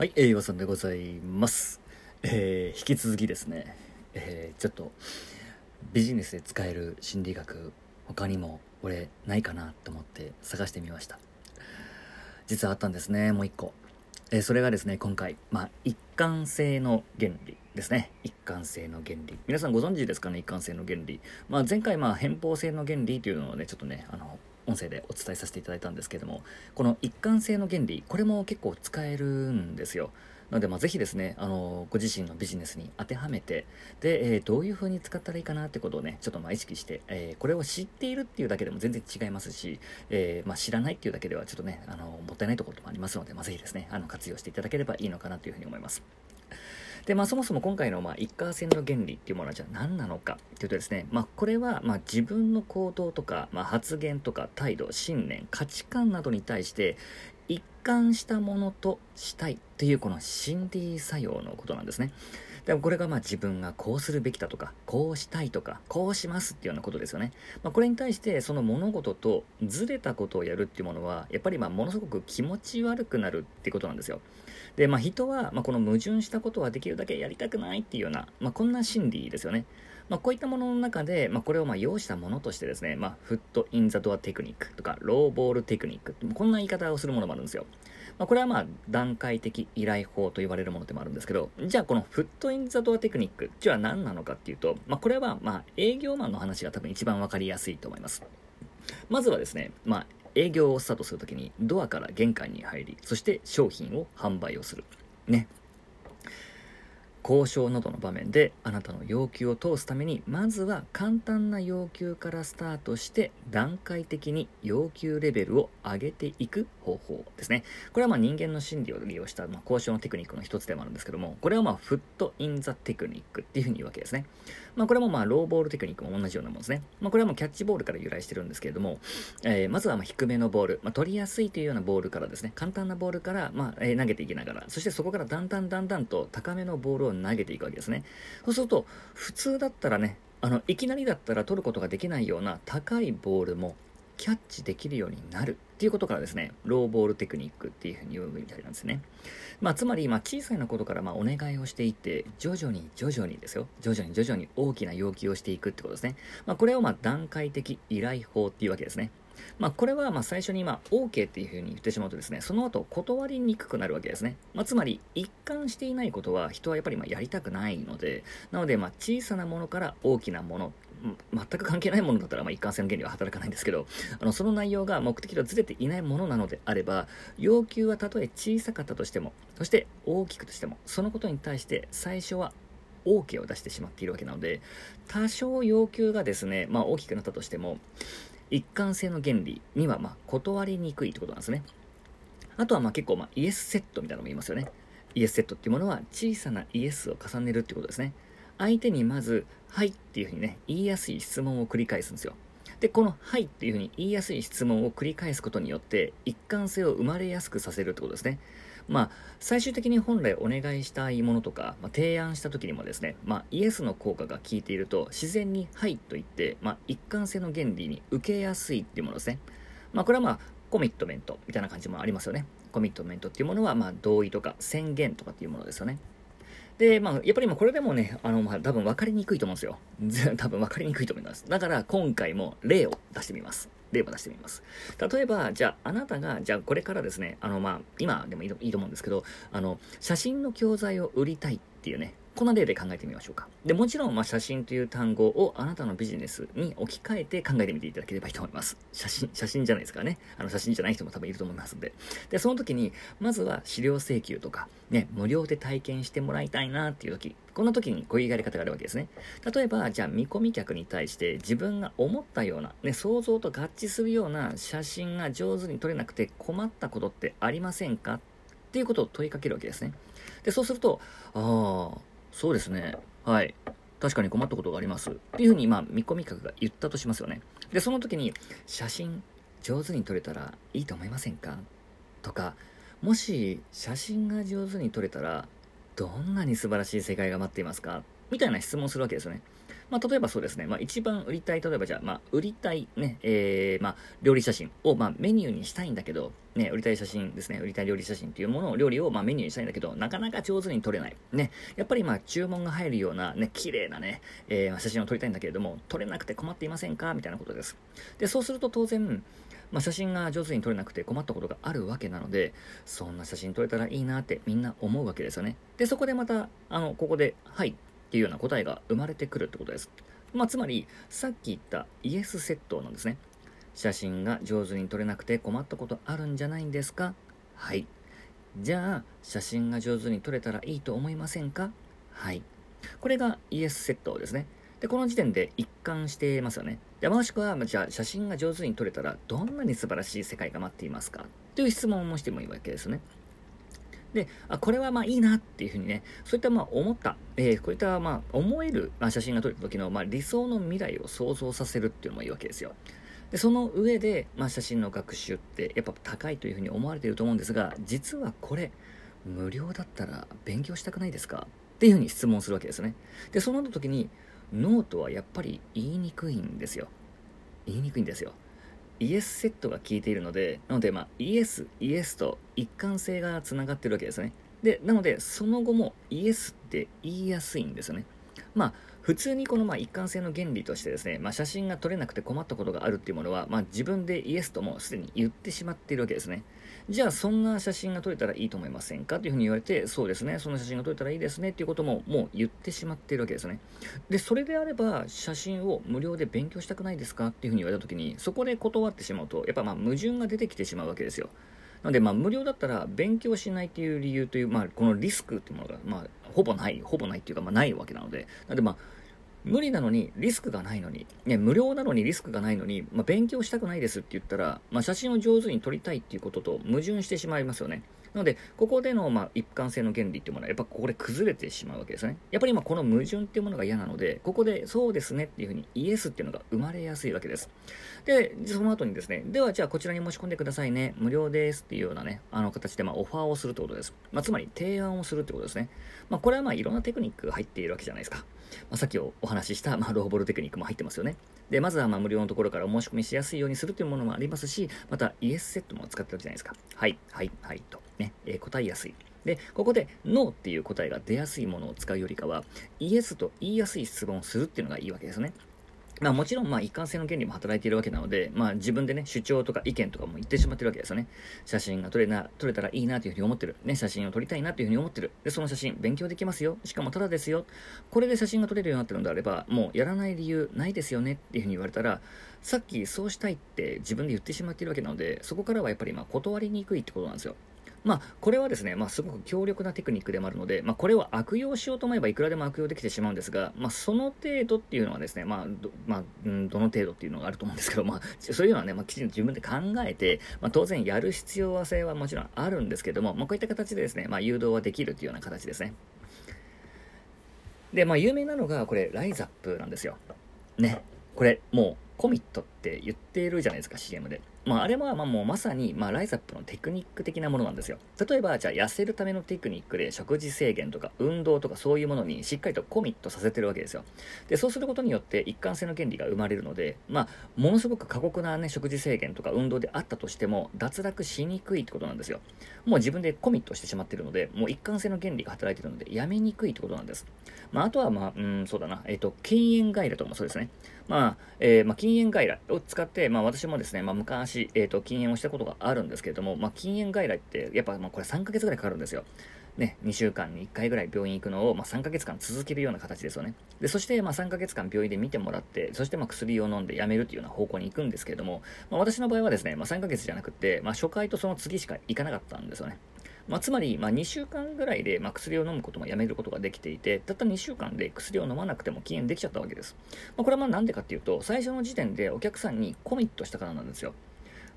はい、えー、岩さんでございます。えー、引き続きですね、えー、ちょっとビジネスで使える心理学、他にも俺ないかなと思って探してみました。実はあったんですね、もう一個。えー、それがですね、今回、まあ、一貫性の原理ですね。一貫性の原理。皆さんご存知ですかね、一貫性の原理。まあ、前回、まあ、偏方性の原理というのをね、ちょっとね、あの、音声でお伝えさせていただいたんですけどもこの一貫性の原理これも結構使えるんですよなので、まあ、ぜひですね、あの、ご自身のビジネスに当てはめて、で、えーどういう風に使ったらいいかなってことをね、ちょっとまあ意識して、えーこれを知っているっていうだけでも全然違いますし、えーまあ、知らないっていうだけではちょっとね、あの、もったいないところもありますので、まあ、ぜひですね、あの、活用していただければいいのかなというふうに思います。で、まあ、そもそも今回の、まあ、一過性の原理っていうものはじゃあ何なのかっていうとですね、まあ、これは、まあ、自分の行動とか、まあ、発言とか態度、信念、価値観などに対して、一貫したものとしたいっていうこの心理作用のことなんですね。でもこれがまあ自分がこうするべきだとか、こうしたいとか、こうしますっていうようなことですよね。まあ、これに対してその物事とずれたことをやるっていうものは、やっぱりまあものすごく気持ち悪くなるっていうことなんですよ。で、まあ人はまこの矛盾したことはできるだけやりたくないっていうような、まあこんな心理ですよね。まあ、こういったものの中で、まあ、これをまあ要したものとしてですね、まあ、フットインザドアテクニックとか、ローボールテクニック、こんな言い方をするものもあるんですよ。まあ、これはまあ、段階的依頼法と言われるものでもあるんですけど、じゃあこのフットインザドアテクニック、じゃあ何なのかっていうと、まあ、これはまあ、営業マンの話が多分一番わかりやすいと思います。まずはですね、まあ、営業をスタートするときに、ドアから玄関に入り、そして商品を販売をする。ね。交渉などの場面であなたの要求を通すためにまずは簡単な要求からスタートして段階的に要求レベルを上げていく方法ですね。これはまあ人間の心理を利用したまあ交渉のテクニックの一つでもあるんですけどもこれはまあフットインザテクニックっていうふうに言うわけですね。まあこれもまあローボールテクニックも同じようなものですね。まあこれはもうキャッチボールから由来してるんですけれども、えーまずはま低めのボール、まあ、取りやすいというようなボールからですね。簡単なボールからま、え投げていきながら。そしてそこからだんだんだんだんと高めのボールを投げていくわけですね。そうすると普通だったらねあのいきなりだったら取ることができないような高いボールもキャッチできるようになるっていうことからですね、ローボールテクニックっていうふうに言うみたいなんですね。まあ、つまり、まあ、小さいなことからまあお願いをしていって、徐々に徐々にですよ、徐々に徐々に大きな要求をしていくってことですね。まあ、これをまあ段階的依頼法っていうわけですね。まあ、これはまあ最初にまあ OK っていうふうに言ってしまうとですね、その後断りにくくなるわけですね。まあ、つまり、一貫していないことは人はやっぱりまあやりたくないので、なのでまあ小さなものから大きなもの、全く関係ないものだったらまあ一貫性の原理は働かないんですけど、あのその内容が目的とずれていないものなのであれば、要求はたとえ小さかったとしても、そして大きくとしても、そのことに対して最初は OK を出してしまっているわけなので、多少要求がですね、まあ大きくなったとしても、一貫性の原理にはまあ断りにくいってことなんですね。あとはまあ結構まあイエスセットみたいなのも言いますよね。イエスセットっていうものは小さなイエスを重ねるってことですね。相手にまず、はいっていうふうにね、言いやすい質問を繰り返すんですよ。で、このはいっていうふうに言いやすい質問を繰り返すことによって、一貫性を生まれやすくさせるってことですね。まあ、最終的に本来お願いしたいものとか、まあ、提案した時にもですね、まあ、イエスの効果が効いていると、自然にはいと言って、まあ、一貫性の原理に受けやすいっていうものですね。まあ、これはまあ、コミットメントみたいな感じもありますよね。コミットメントっていうものは、まあ、同意とか宣言とかっていうものですよね。で、まあ、やっぱりまこれでもね、あの、まあ、多分分かりにくいと思うんですよ。多分分かりにくいと思います。だから今回も例を出してみます。例を出してみます。例えば、じゃあ、あなたが、じゃあこれからですね、あの、まあ、今でもいいと思うんですけど、あの、写真の教材を売りたいっていうね、こんな例で考えてみましょうか。で、もちろん、まあ、写真という単語をあなたのビジネスに置き換えて考えてみていただければいいと思います。写真、写真じゃないですからね。あの、写真じゃない人も多分いると思いますんで。で、その時に、まずは資料請求とか、ね、無料で体験してもらいたいなっていう時、こんな時にこういうやり方があるわけですね。例えば、じゃあ見込み客に対して自分が思ったような、ね、想像と合致するような写真が上手に撮れなくて困ったことってありませんか？っていうことを問いかけるわけですね。で、そうすると、ああ、そうですね。はい。確かに困ったことがあります。っていうふうに、まあ、見込み客が言ったとしますよね。で、その時に、写真上手に撮れたらいいと思いませんか？とか、もし写真が上手に撮れたら、どんなに素晴らしい世界が待っていますか？みたいな質問するわけですよね。まあ、例えばそうですね、まあ、一番売りたい、例えばじゃあ、まあ、売りたいね、えー、まあ、料理写真を、まあ、メニューにしたいんだけど、ね、売りたい写真ですね、売りたい料理写真っていうものを、料理を、まあ、メニューにしたいんだけど、なかなか上手に撮れない。ね、やっぱり、まあ、注文が入るような、ね、綺麗なね、えー、写真を撮りたいんだけれども、撮れなくて困っていませんか？みたいなことです。で、そうすると当然、まあ、写真が上手に撮れなくて困ったことがあるわけなので、そんな写真撮れたらいいなってみんな思うわけですよね。で、そこでまた、あの、ここで、はいっていうような答えが生まれてくるってことです。まあ、つまり、さっき言ったイエスセットなんですね。写真が上手に撮れなくて困ったことあるんじゃないんですか？はい。じゃあ、写真が上手に撮れたらいいと思いませんか？はい。これがイエスセットですね。で、この時点で一貫していますよね。で、もしくは、じゃあ写真が上手に撮れたらどんなに素晴らしい世界が待っていますか？という質問もしてもいいわけですね。で、あ、これはまあいいなっていうふうにね、そういったまあ思った、えー、こういったまあ思える、まあ、写真が撮れた時のまあ理想の未来を想像させるっていうのもいいわけですよ。で、その上で、まあ写真の学習ってやっぱ高いというふうに思われていると思うんですが、実はこれ、無料だったら勉強したくないですか？っていうふうに質問するわけですね。で、その時に、ノーとはやっぱり言いにくいんですよ。言いにくいんですよ。イエスセットが効いているので、なので、まあ、イエス、イエスと一貫性がつながってるわけですね。で、なので、その後もイエスって言いやすいんですよね。まあ、普通にこのまあ一貫性の原理としてですね、まあ、写真が撮れなくて困ったことがあるっていうものは、まあ、自分でイエスともすでに言ってしまっているわけですね。じゃあそんな写真が撮れたらいいと思いませんか？というふうに言われて、そうですね、そんな写真が撮れたらいいですねっていうことももう言ってしまっているわけですね。で、それであれば写真を無料で勉強したくないですか？っていうふうに言われた時に、そこで断ってしまうと、やっぱまあ矛盾が出てきてしまうわけですよ。なので、まあ、無料だったら勉強しないっていう理由という、まあ、このリスクっていうものが、まあ、ほぼない、ほぼないっていうか、まあ、ないわけなので、なので、まあ、無理なのにリスクがないのに、ね、無料なのにリスクがないのに、まあ、勉強したくないですって言ったら、まあ、写真を上手に撮りたいっていうことと矛盾してしまいますよね。なので、ここでの、まあ、一貫性の原理っていうものは、やっぱここで崩れてしまうわけですね。やっぱり今この矛盾っていうものが嫌なので、ここでそうですねっていうふうにイエスっていうのが生まれやすいわけです。で、その後にですね、ではじゃあこちらに申し込んでくださいね、無料ですっていうようなね、あの形でまあオファーをするってことです。まあ、つまり提案をするってことですね。まあ、これはまあいろんなテクニックが入っているわけじゃないですか。まあ、さっきお話しした、まあ、ローボルテクニックも入ってますよね。で、まずはま無料のところからお申し込みしやすいようにするというものもありますし、またイエスセットも使ってるわけじゃないですか。はい、はい、はい、と。ね、えー、答えやすい。で、ここでノーっていう答えが出やすいものを使うよりかは、イエスと言いやすい質問をするっていうのがいいわけですね。まあもちろんまあ一貫性の原理も働いているわけなので、まあ自分でね、主張とか意見とかも言ってしまってるわけですよね。写真が撮れな、撮れたらいいなというふうに思ってる。ね、写真を撮りたいなというふうに思ってる。で、その写真勉強できますよ。しかもただですよ。これで写真が撮れるようになってるのであれば、もうやらない理由ないですよねっていうふうに言われたら、さっきそうしたいって自分で言ってしまっているわけなので、そこからはやっぱりまあ断りにくいってことなんですよ。まあ、これはですね、まあ、すごく強力なテクニックでもあるので、まあ、これを悪用しようと思えばいくらでも悪用できてしまうんですが、まあ、その程度っていうのはですね、まあ、ど、まあ、うん、どの程度っていうのがあると思うんですけど、まあ、そういうのはね、まあ、きちんと自分で考えて、まあ、当然やる必要性はもちろんあるんですけども、まあ、こういった形でですね、まあ、誘導はできるというような形ですね。で、まあ、有名なのが、これ、ライザップなんですよ。ね。これ、もう、コミットっって言ってるじゃないですか、CM で。まあ、あれはまあもうまさに、まあ、ライザップのテクニック的なものなんですよ。例えば、じゃあ痩せるためのテクニックで食事制限とか運動とかそういうものにしっかりとコミットさせてるわけですよ。で、そうすることによって一貫性の原理が生まれるので、まあ、ものすごく過酷なね、食事制限とか運動であったとしても、脱落しにくいってことなんですよ。もう自分でコミットしてしまってるので、もう一貫性の原理が働いてるので、やめにくいってことなんです。まあ、あとは、まあ、うん、そうだな、えっ、ー、と、禁煙外来とかもそうですね。まあ、えー、まあ、禁煙外来を使って、まあ、私もですね、まあ、昔、えっ、ー、と、禁煙をしたことがあるんですけれども、まあ、禁煙外来って、やっぱ、まあ、これ3ヶ月ぐらいかかるんですよ。ね、2週間に1回ぐらい病院行くのを、まあ、3ヶ月間続けるような形ですよね。で、そして、まあ、3ヶ月間病院で見てもらって、そして、まあ、薬を飲んでやめるというような方向に行くんですけれども、まあ、私の場合はですね、まあ、3ヶ月じゃなくて、まあ、初回とその次しか行かなかったんですよね。まあ、つまり、まあ、2週間ぐらいで、まあ、薬を飲むこともやめることができていて、たった2週間で薬を飲まなくても禁煙できちゃったわけです。まあ、これはまあなんでかっていうと、最初の時点でお客さんにコミットしたからなんですよ。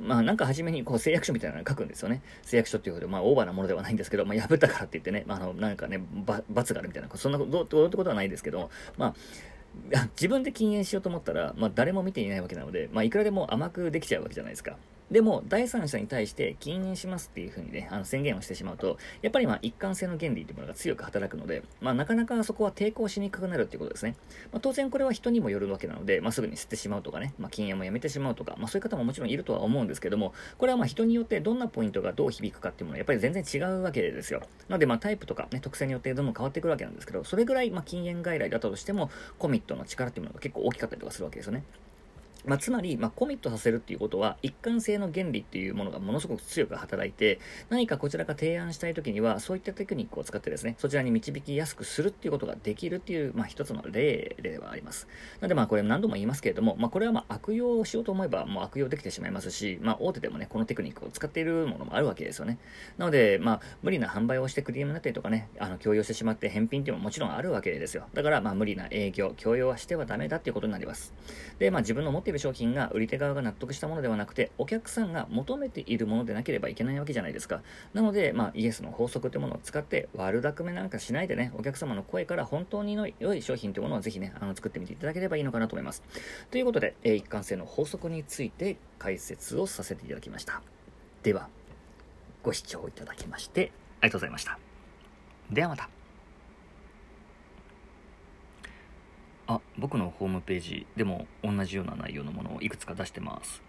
まあなんか初めにこう誓約書みたいなの書くんですよね。誓約書っていうことで、まあオーバーなものではないんですけど、まあ破ったからって言ってね、まあ、あのなんかね、罰があるみたいな、そんなこと、どうってことはないですけど、まあ自分で禁煙しようと思ったら、まあ誰も見ていないわけなので、まあいくらでも甘くできちゃうわけじゃないですか。でも、第三者に対して禁煙しますっていうふうにね、あの宣言をしてしまうと、やっぱりまあ一貫性の原理っていうものが強く働くので、まあなかなかそこは抵抗しにくくなるっていうことですね。まあ当然これは人にもよるわけなので、まあすぐに吸ってしまうとかね、まあ禁煙もやめてしまうとか、まあそういう方ももちろんいるとは思うんですけども、これはまあ人によってどんなポイントがどう響くかっていうものはやっぱり全然違うわけですよ。なのでまあタイプとかね、特性によってどんどん変わってくるわけなんですけど、それぐらいまあ禁煙外来だったとしても、コミットの力っていうものが結構大きかったりとかするわけですよね。まあ、つまり、まあ、コミットさせるっていうことは、一貫性の原理っていうものがものすごく強く働いて、何かこちらが提案したいときには、そういったテクニックを使ってですね、そちらに導きやすくするっていうことができるっていう、まあ、一つの例ではあります。なので、まあ、これ何度も言いますけれども、まあ、これはまあ、悪用しようと思えば、もう悪用できてしまいますし、まあ、大手でもね、このテクニックを使っているものもあるわけですよね。なので、まあ、無理な販売をしてクリームになったりとかね、あの、強要してしまって返品っていうのももちろんあるわけですよ。だから、まあ、無理な営業、強要はしてはダメだっていうことになります。で、まあ、自分の持っている商品が売り手側が納得したものではなくて、お客さんが求めているものでなければいけないわけじゃないですか。なので、まあ、イエスの法則というものを使って、悪巧めなんかしないでね、お客様の声から本当に良い商品というものをぜひね、あの作ってみていただければいいのかなと思います。ということで、えー、一貫性の法則について解説をさせていただきました。では、ご視聴いただきまして、ありがとうございました。ではまた。あ、僕のホームページでも同じような内容のものをいくつか出してます。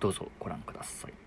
どうぞご覧ください。